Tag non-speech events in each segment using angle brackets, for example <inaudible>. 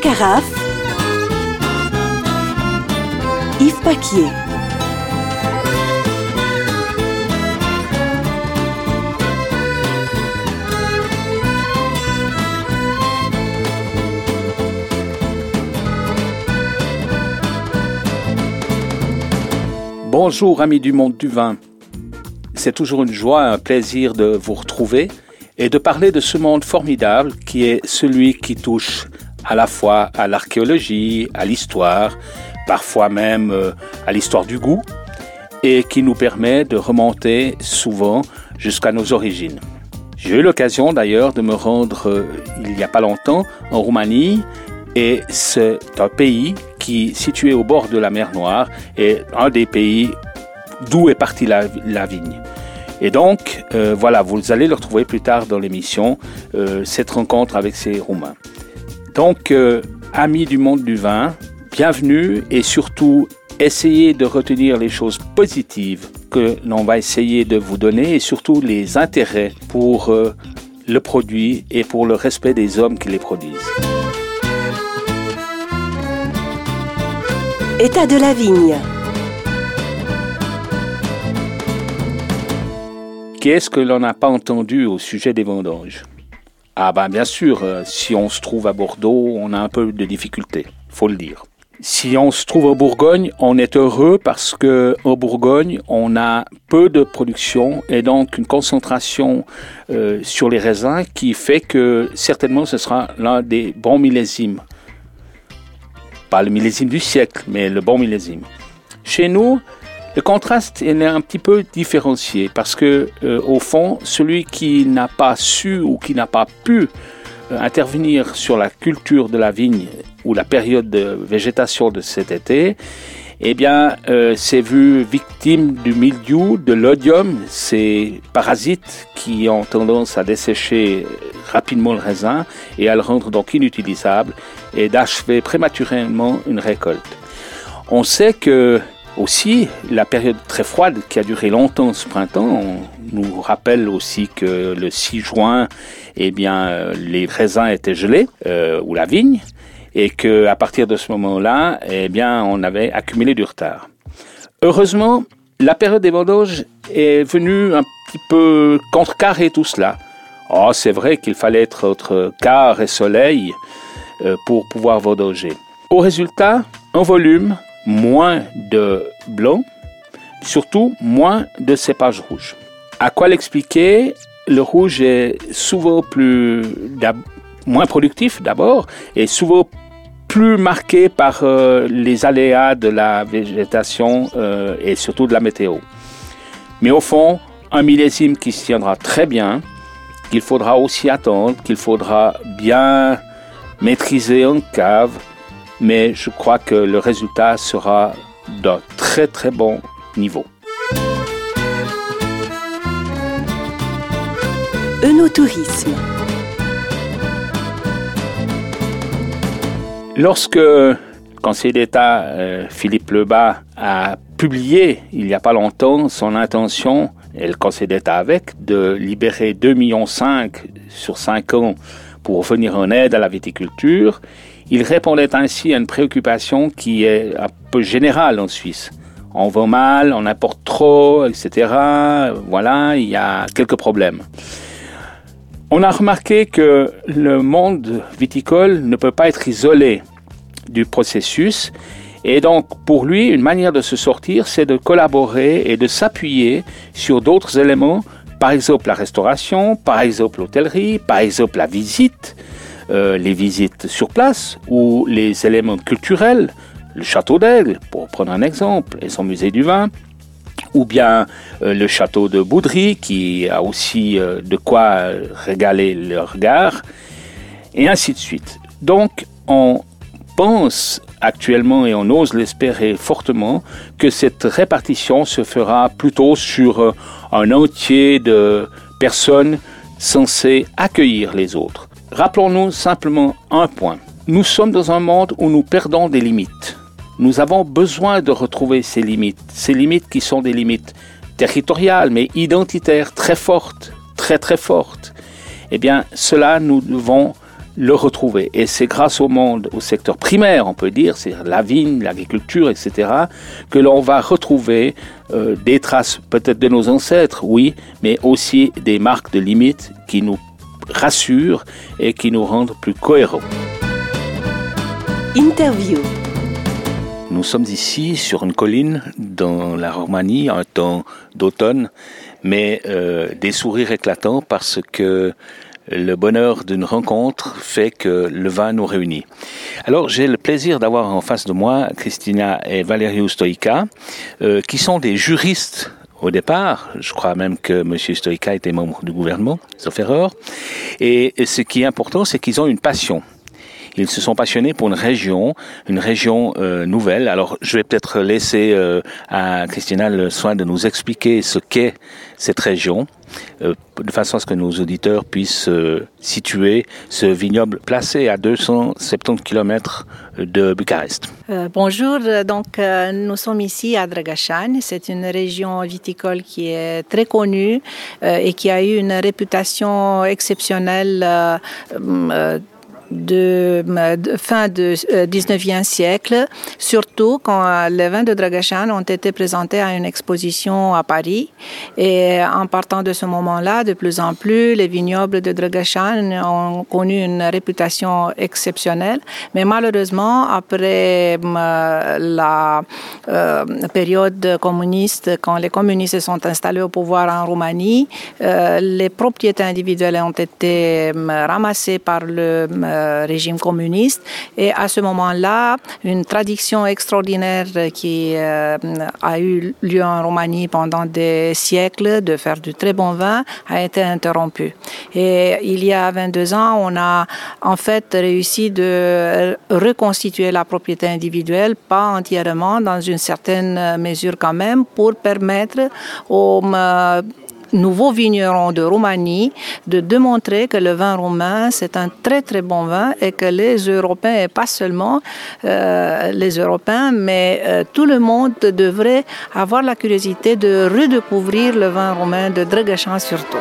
carafe, Yves Paquier. Bonjour amis du monde du vin. C'est toujours une joie, un plaisir de vous retrouver et de parler de ce monde formidable qui est celui qui touche à la fois à l'archéologie, à l'histoire, parfois même euh, à l'histoire du goût, et qui nous permet de remonter souvent jusqu'à nos origines. J'ai eu l'occasion d'ailleurs de me rendre euh, il n'y a pas longtemps en Roumanie, et c'est un pays qui, situé au bord de la mer Noire, est un des pays d'où est partie la, vigne. Et donc, euh, voilà, vous allez le retrouver plus tard dans l'émission, cette rencontre avec ces Roumains. Donc, amis du monde du vin, bienvenue et surtout essayez de retenir les choses positives que l'on va essayer de vous donner et surtout les intérêts pour euh, le produit et pour le respect des hommes qui les produisent. État de la vigne. Qu'est-ce que l'on n'a pas entendu au sujet des vendanges? Ah ben bien sûr, euh, si on se trouve à Bordeaux, on a un peu de difficultés, faut le dire. Si on se trouve en Bourgogne, on est heureux parce que en Bourgogne, on a peu de production et donc une concentration euh, sur les raisins qui fait que certainement ce sera l'un des bons millésimes. Pas le millésime du siècle, mais le bon millésime. Chez nous, le contraste est un petit peu différencié parce que euh, au fond, celui qui n'a pas su ou qui n'a pas pu euh, intervenir sur la culture de la vigne ou la période de végétation de cet été, eh bien, euh, c'est vu victime du mildiou, de l'odium, ces parasites qui ont tendance à dessécher rapidement le raisin et à le rendre donc inutilisable et d'achever prématurément une récolte. On sait que aussi, la période très froide qui a duré longtemps ce printemps nous rappelle aussi que le 6 juin, eh bien, euh, les raisins étaient gelés, euh, ou la vigne, et que à partir de ce moment-là, eh bien, on avait accumulé du retard. Heureusement, la période des vendanges est venue un petit peu contrecarrer tout cela. Oh, c'est vrai qu'il fallait être entre quart et soleil euh, pour pouvoir vendanger. Au résultat, en volume, moins de blanc, surtout moins de cépages rouges. À quoi l'expliquer? Le rouge est souvent plus moins productif d'abord et souvent plus marqué par euh, les aléas de la végétation euh, et surtout de la météo. Mais au fond, un millésime qui se tiendra très bien, qu'il faudra aussi attendre, qu'il faudra bien maîtriser en cave, mais je crois que le résultat sera d'un très très bon niveau. Eunotourisme. Lorsque le conseiller d'État euh, Philippe Lebas a publié il n'y a pas longtemps son intention, et le conseil d'État avec, de libérer 2,5 millions sur 5 ans pour venir en aide à la viticulture, il répondait ainsi à une préoccupation qui est un peu générale en Suisse. On va mal, on apporte trop, etc. Voilà, il y a quelques problèmes. On a remarqué que le monde viticole ne peut pas être isolé du processus et donc pour lui, une manière de se sortir, c'est de collaborer et de s'appuyer sur d'autres éléments, par exemple la restauration, par exemple l'hôtellerie, par exemple la visite, euh, les visites sur place ou les éléments culturels, le château d'Aigle, pour prendre un exemple, et son musée du vin, ou bien euh, le château de Boudry, qui a aussi euh, de quoi régaler le regard, et ainsi de suite. Donc, on pense actuellement, et on ose l'espérer fortement, que cette répartition se fera plutôt sur un entier de personnes censées accueillir les autres. Rappelons-nous simplement un point. Nous sommes dans un monde où nous perdons des limites. Nous avons besoin de retrouver ces limites, ces limites qui sont des limites territoriales, mais identitaires, très fortes, très très fortes. Eh bien, cela, nous devons le retrouver. Et c'est grâce au monde, au secteur primaire, on peut dire, c'est la vigne, l'agriculture, etc., que l'on va retrouver euh, des traces peut-être de nos ancêtres, oui, mais aussi des marques de limites qui nous rassurent et qui nous rendent plus cohérents. Interview. Nous sommes ici sur une colline dans la Roumanie, un temps d'automne, mais euh, des sourires éclatants parce que le bonheur d'une rencontre fait que le vin nous réunit. Alors j'ai le plaisir d'avoir en face de moi Christina et Valeriu Stoica, euh, qui sont des juristes au départ. Je crois même que M. Stoica était membre du gouvernement, sauf erreur. Et ce qui est important, c'est qu'ils ont une passion. Ils se sont passionnés pour une région, une région euh, nouvelle. Alors, je vais peut-être laisser euh, à Christina le soin de nous expliquer ce qu'est cette région, euh, de façon à ce que nos auditeurs puissent situer ce vignoble placé à 270 km de Bucarest. bonjour, donc nous sommes ici à Dragașani. C'est une région viticole qui est très connue et qui a eu une réputation exceptionnelle de, fin du 19e siècle, surtout quand euh, les vins de Dragachan ont été présentés à une exposition à Paris. Et en partant de ce moment-là, de plus en plus, les vignobles de Dragachan ont connu une réputation exceptionnelle. Mais malheureusement, après euh, la euh, période communiste, quand les communistes sont installés au pouvoir en Roumanie, les propriétés individuelles ont été ramassées par le euh, régime communiste. Et à ce moment-là, une tradition extraordinaire qui euh, a eu lieu en Roumanie pendant des siècles de faire du très bon vin a été interrompue. Et il y a 22 ans, on a en fait réussi de reconstituer la propriété individuelle, pas entièrement, dans une certaine mesure quand même, pour permettre aux euh, nouveaux vignerons de Roumanie de démontrer que le vin roumain, c'est un très très bon vin et que les Européens, et pas seulement euh, les Européens, mais euh, tout le monde devrait avoir la curiosité de redécouvrir le vin roumain de Dragachan surtout.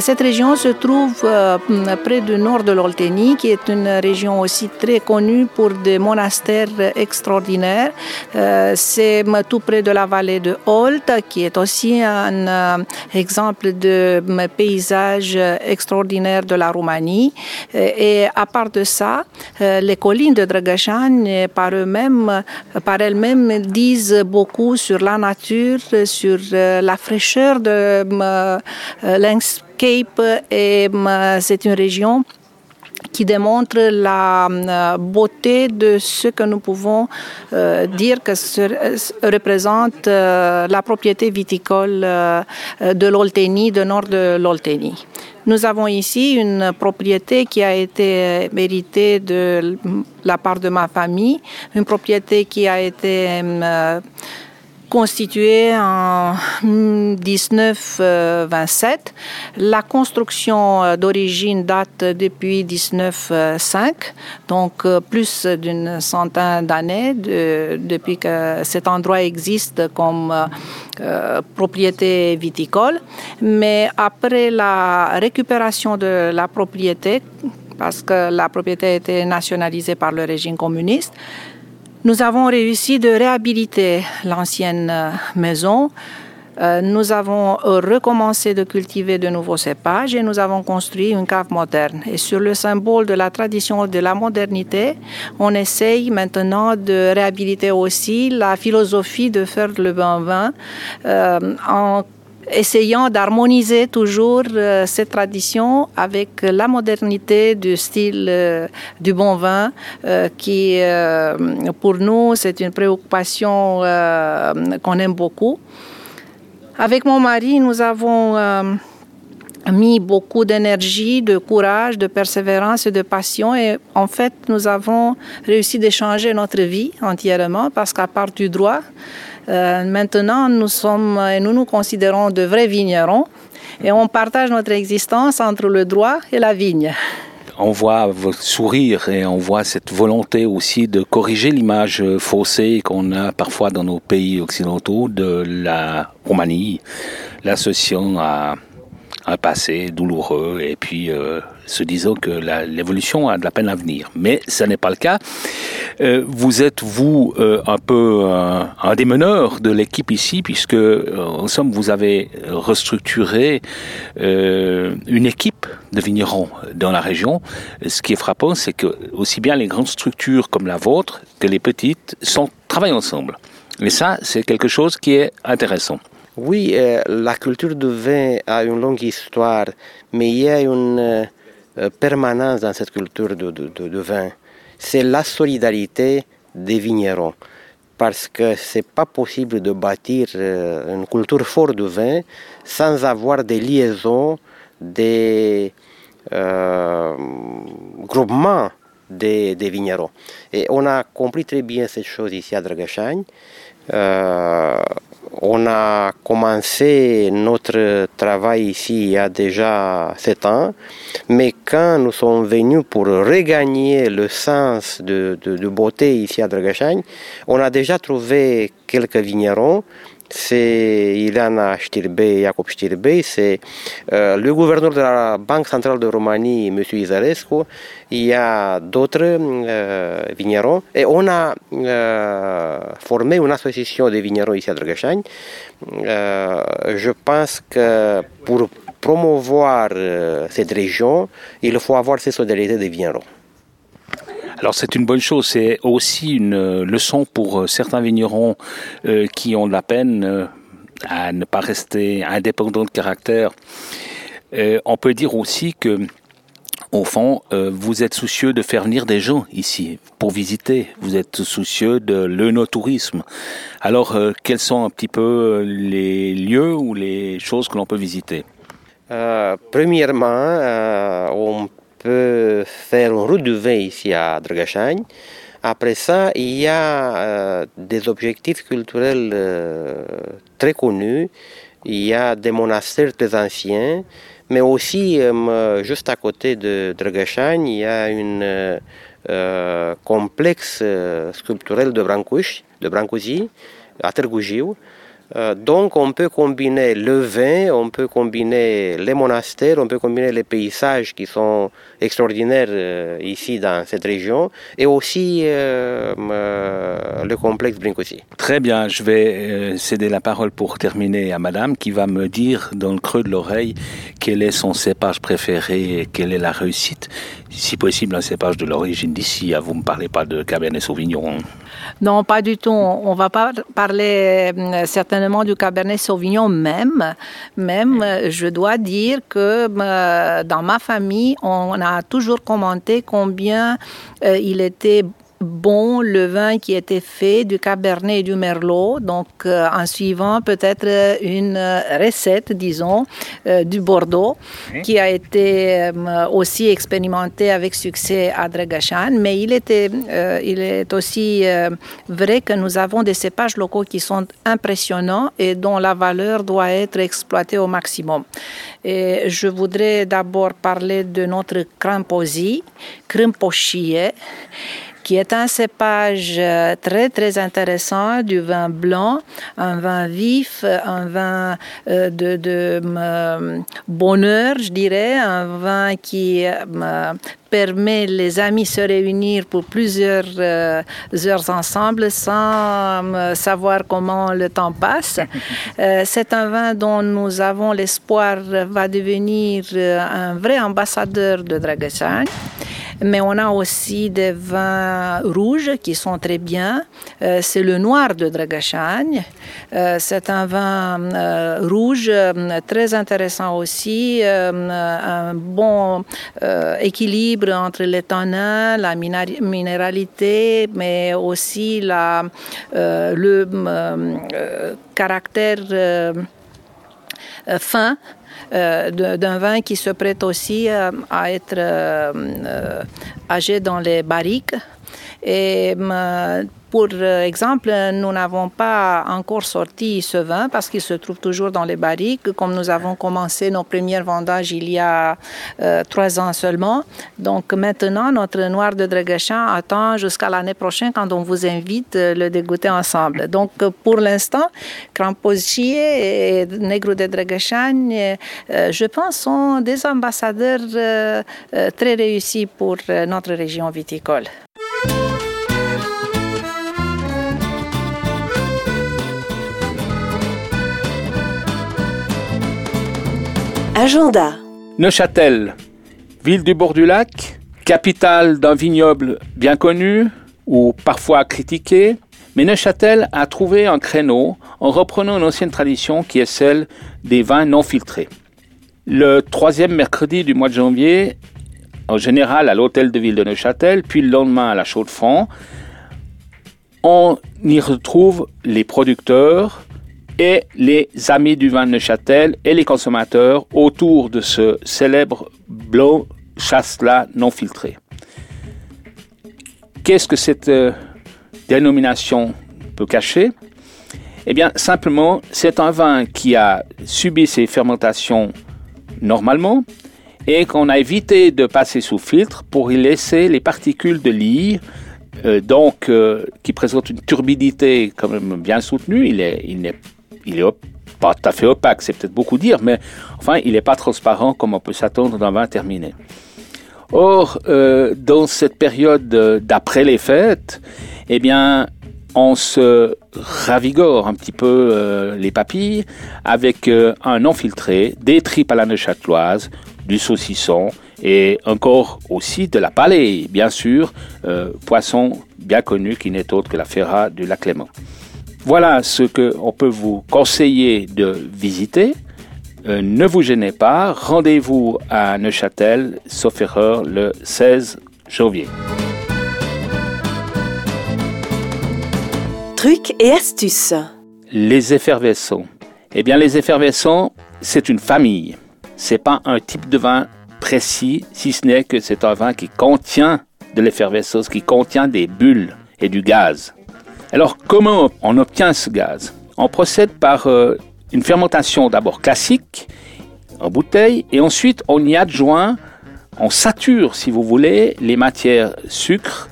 Cette région se trouve euh, près du nord de l'Olténie, qui est une région aussi très connue pour des monastères extraordinaires. Euh, c'est tout près de la vallée de Holt, qui est aussi un euh, exemple de paysage extraordinaire de la Roumanie. Et à part de ça, les collines de Dragachan, par par elles-mêmes, disent beaucoup sur la nature, sur la fraîcheur de l'inspiration Cape, c'est une région qui démontre la euh, beauté de ce que nous pouvons euh, dire que représente euh, la propriété viticole de l'Olténie, de nord de l'Olténie. Nous avons ici une propriété qui a été méritée de la part de ma famille, une propriété qui a été constitué en 1927. La construction euh, d'origine date depuis 1905, donc euh, plus d'une centaine d'années depuis que cet endroit existe comme euh, propriété viticole. Mais après la récupération de la propriété, parce que la propriété a été nationalisée par le régime communiste, nous avons réussi de réhabiliter l'ancienne euh, maison. Euh, nous avons recommencé de cultiver de nouveaux cépages et nous avons construit une cave moderne. Et sur le symbole de la tradition de la modernité, on essaye maintenant de réhabiliter aussi la philosophie de faire le bon vin euh, essayant d'harmoniser toujours euh, cette tradition avec la modernité du style euh, du bon vin, euh, qui pour nous c'est une préoccupation qu'on aime beaucoup. Avec mon mari, nous avons mis beaucoup d'énergie, de courage, de persévérance et de passion. Et en fait, nous avons réussi d'échanger notre vie entièrement parce qu'à part du droit, euh, maintenant, nous sommes et nous nous considérons de vrais vignerons et on partage notre existence entre le droit et la vigne. on voit votre sourire et on voit cette volonté aussi de corriger l'image faussée qu'on a parfois dans nos pays occidentaux de la Roumanie, l'associant à un passé douloureux et puis euh, se disant que l'évolution a de la peine à venir. Mais ce n'est pas le cas. Euh, vous êtes, vous, euh, un peu un des meneurs de l'équipe ici, puisque, en somme, vous avez restructuré une équipe de vignerons dans la région. Ce qui est frappant, c'est que aussi bien les grandes structures comme la vôtre que les petites sont, travaillent ensemble. Et ça, c'est quelque chose qui est intéressant. Oui, euh, la culture du vin a une longue histoire, mais il y a une euh, permanence dans cette culture de, vin. C'est la solidarité des vignerons. Parce que c'est pas possible de bâtir euh, une culture forte de vin sans avoir des liaisons, des groupements des, vignerons. Et on a compris très bien cette chose ici à Dragachagne. On a commencé notre travail ici il y a déjà sept ans, mais quand nous sommes venus pour regagner le sens de, beauté ici à Dragachagne, on a déjà trouvé quelques vignerons c'est Ilana Știrbe, Jacob Știrbe, c'est euh, le gouverneur de la Banque centrale de Roumanie, M. Izarescu. Il y a d'autres euh, vignerons et on a euh, formé une association de vignerons ici à Dragachagne. je pense que pour promouvoir cette région, il faut avoir ces solidarités des vignerons. Alors c'est une bonne chose, c'est aussi une euh, leçon pour euh, certains vignerons euh, qui ont de la peine à ne pas rester indépendants de caractère. on peut dire aussi que au fond, vous êtes soucieux de faire venir des gens ici pour visiter. Vous êtes soucieux de l'œnotourisme. Alors, quels sont un petit peu les lieux ou les choses que l'on peut visiter? Premièrement, on peut faire une route du vin ici à Dragachagne. Après ça, il y a euh, des objectifs culturels euh, très connus. Il y a des monastères très anciens, mais aussi euh, juste à côté de Dragachagne, il y a un complexe sculpturel de Brancusi, à Tergougiu, euh, donc on peut combiner le vin, on peut combiner les monastères, on peut combiner les paysages qui sont extraordinaires euh, ici dans cette région et aussi euh, le complexe Brincosi. Très bien, je vais céder la parole pour terminer à madame qui va me dire dans le creux de l'oreille quel est son cépage préféré et quelle est la réussite. Si possible, un cépage de l'origine d'ici. Vous ne me parlez pas de Cabernet Sauvignon. Non, pas du tout. On va pas parler euh, certainement du Cabernet Sauvignon même. Même, je dois dire que euh, dans ma famille, on a toujours commenté combien euh, il était bon le vin qui était fait du Cabernet et du Merlot, donc euh, en suivant peut-être une recette, disons, euh, du Bordeaux, qui a été euh, aussi expérimentée avec succès à Dragachan, mais il, était, il est aussi vrai que nous avons des cépages locaux qui sont impressionnants et dont la valeur doit être exploitée au maximum. Et je voudrais d'abord parler de notre Cramposi, Crimpochie, qui est un cépage euh, très très intéressant du vin blanc, un vin vif, un vin euh, de, de euh, bonheur, je dirais, un vin qui permet les amis se réunir pour plusieurs heures ensemble sans savoir comment le temps passe. <laughs> c'est un vin dont nous avons l'espoir va devenir un vrai ambassadeur de Dragasan. Mais on a aussi des vins rouges qui sont très bien. Euh, c'est le noir de Dragachagne. Euh, c'est un vin euh, rouge très intéressant aussi. un bon équilibre entre les tanins, la minéralité, mais aussi le caractère fin d'un vin qui se prête aussi euh, à être euh, âgé dans les barriques. Et pour exemple, nous n'avons pas encore sorti ce vin parce qu'il se trouve toujours dans les barriques, comme nous avons commencé nos premiers vendages il y a trois ans seulement. Donc maintenant, notre noir de Dragachan attend jusqu'à l'année prochaine quand on vous invite le dégoûter ensemble. Donc pour l'instant, Cramposier et Negro de Dragachan, je pense, sont des ambassadeurs très réussis pour notre région viticole. Agenda. Neuchâtel, ville du bord du lac, capitale d'un vignoble bien connu ou parfois critiqué, mais Neuchâtel a trouvé un créneau en reprenant une ancienne tradition qui est celle des vins non filtrés. Le troisième mercredi du mois de janvier, en général à l'hôtel de ville de Neuchâtel, puis le lendemain à la Chaux-de-Fonds, on y retrouve les producteurs, et les amis du vin de Neuchâtel et les consommateurs autour de ce célèbre blanc chasselas non filtré. Qu'est-ce que cette euh, dénomination peut cacher Eh bien, simplement, c'est un vin qui a subi ses fermentations normalement et qu'on a évité de passer sous filtre pour y laisser les particules de lye euh, donc, euh, qui présentent une turbidité quand même bien soutenue. Il n'est il il est pas tout à fait opaque, c'est peut-être beaucoup dire, mais enfin, il n'est pas transparent comme on peut s'attendre d'un vin terminé. Or, euh, dans cette période d'après les fêtes, eh bien, on se ravigore un petit peu euh, les papilles avec euh, un non filtré, des tripes à la neuchâteloise, du saucisson et encore aussi de la palée, bien sûr, poisson bien connu qui n'est autre que la ferra du lac Léman. Voilà ce qu'on peut vous conseiller de visiter. Euh, ne vous gênez pas, rendez-vous à Neuchâtel, sauf erreur, le 16 janvier. Trucs et astuces. Les effervescents. Eh bien, les effervescents, c'est une famille. C'est pas un type de vin précis, si ce n'est que c'est un vin qui contient de l'effervescence, qui contient des bulles et du gaz. Alors, comment on obtient ce gaz? On procède par euh, une fermentation d'abord classique en bouteille et ensuite on y adjoint, on sature, si vous voulez, les matières sucre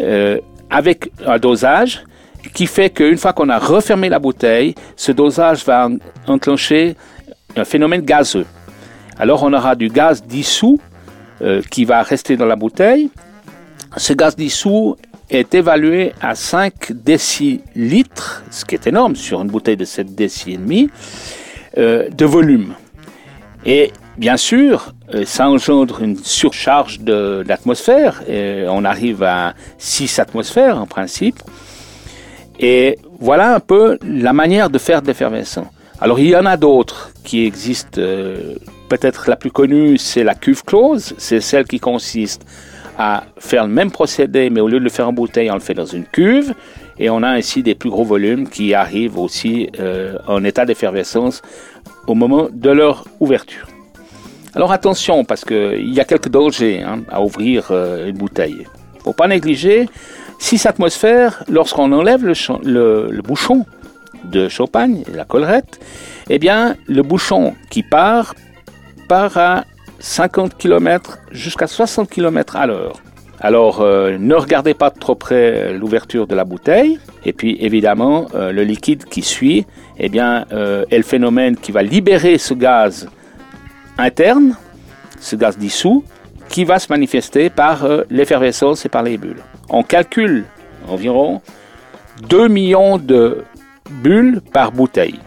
euh, avec un dosage qui fait qu'une fois qu'on a refermé la bouteille, ce dosage va enclencher un phénomène gazeux. Alors on aura du gaz dissous euh, qui va rester dans la bouteille. Ce gaz dissous est évalué à 5 décilitres, ce qui est énorme sur une bouteille de 7 décilitres et demi, euh, de volume. Et bien sûr, euh, ça engendre une surcharge de l'atmosphère. On arrive à 6 atmosphères en principe. Et voilà un peu la manière de faire de. Alors il y en a d'autres qui existent. Euh, peut-être la plus connue, c'est la cuve close. C'est celle qui consiste à faire le même procédé, mais au lieu de le faire en bouteille, on le fait dans une cuve. Et on a ainsi des plus gros volumes qui arrivent aussi euh, en état d'effervescence au moment de leur ouverture. Alors attention, parce qu'il y a quelques dangers hein, à ouvrir euh, une bouteille. Il ne faut pas négliger 6 atmosphères lorsqu'on enlève le, bouchon de champagne, la collerette, eh bien le bouchon qui part part à 50 km jusqu'à 60 km à l'heure. Alors, euh, ne regardez pas trop près l'ouverture de la bouteille. Et puis, évidemment, euh, le liquide qui suit, eh bien, euh, est le phénomène qui va libérer ce gaz interne, ce gaz dissous, qui va se manifester par l'effervescence et par les bulles. On calcule environ 2 millions de bulles par bouteille.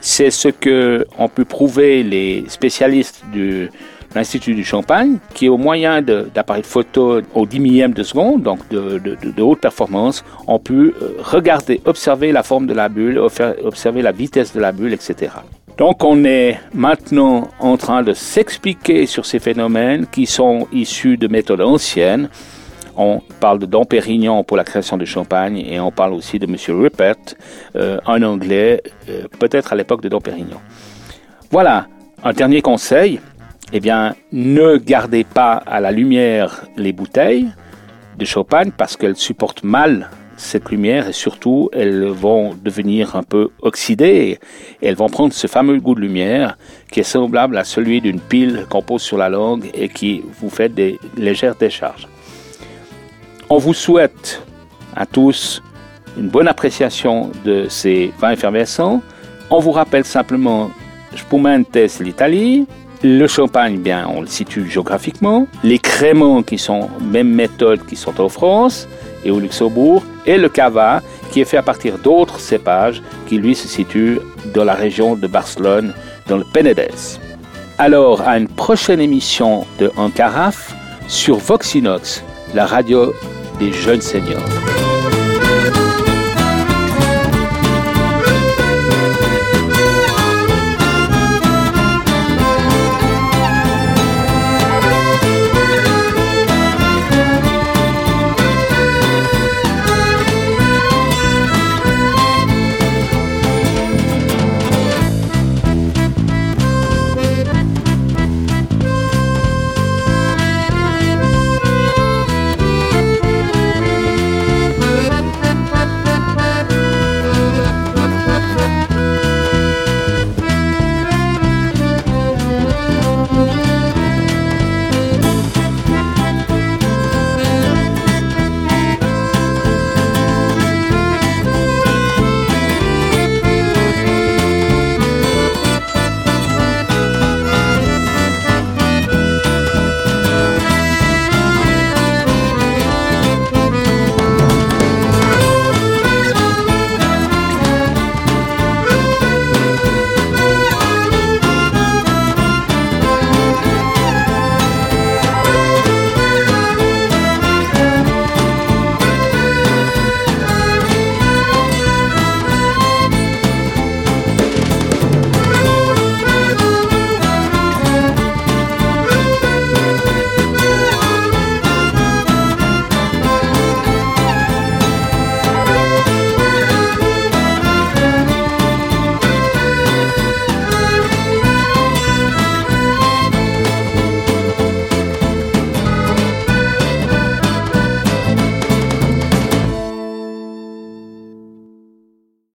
C'est ce que ont pu prouver les spécialistes du, l'Institut du Champagne, qui au moyen d'appareils photo au 10 millième de seconde, donc de, haute performance, ont pu euh, regarder, observer la forme de la bulle, observer la vitesse de la bulle, etc. Donc on est maintenant en train de s'expliquer sur ces phénomènes qui sont issus de méthodes anciennes. On parle de Dom Pérignon pour la création du champagne et on parle aussi de M. Rupert, euh, un anglais, euh, peut-être à l'époque de Dom Pérignon. Voilà, un dernier conseil, eh bien, ne gardez pas à la lumière les bouteilles de champagne parce qu'elles supportent mal cette lumière et surtout elles vont devenir un peu oxydées et elles vont prendre ce fameux goût de lumière qui est semblable à celui d'une pile qu'on pose sur la langue et qui vous fait des légères décharges. On vous souhaite à tous une bonne appréciation de ces vins effervescents. On vous rappelle simplement Spumante, l'Italie. Le champagne, bien, on le situe géographiquement. Les créments, qui sont même méthode, qui sont en France et au Luxembourg. Et le cava, qui est fait à partir d'autres cépages, qui lui se situe dans la région de Barcelone, dans le Penedès. Alors, à une prochaine émission de En Carafe sur Voxinox, la radio des jeunes seniors.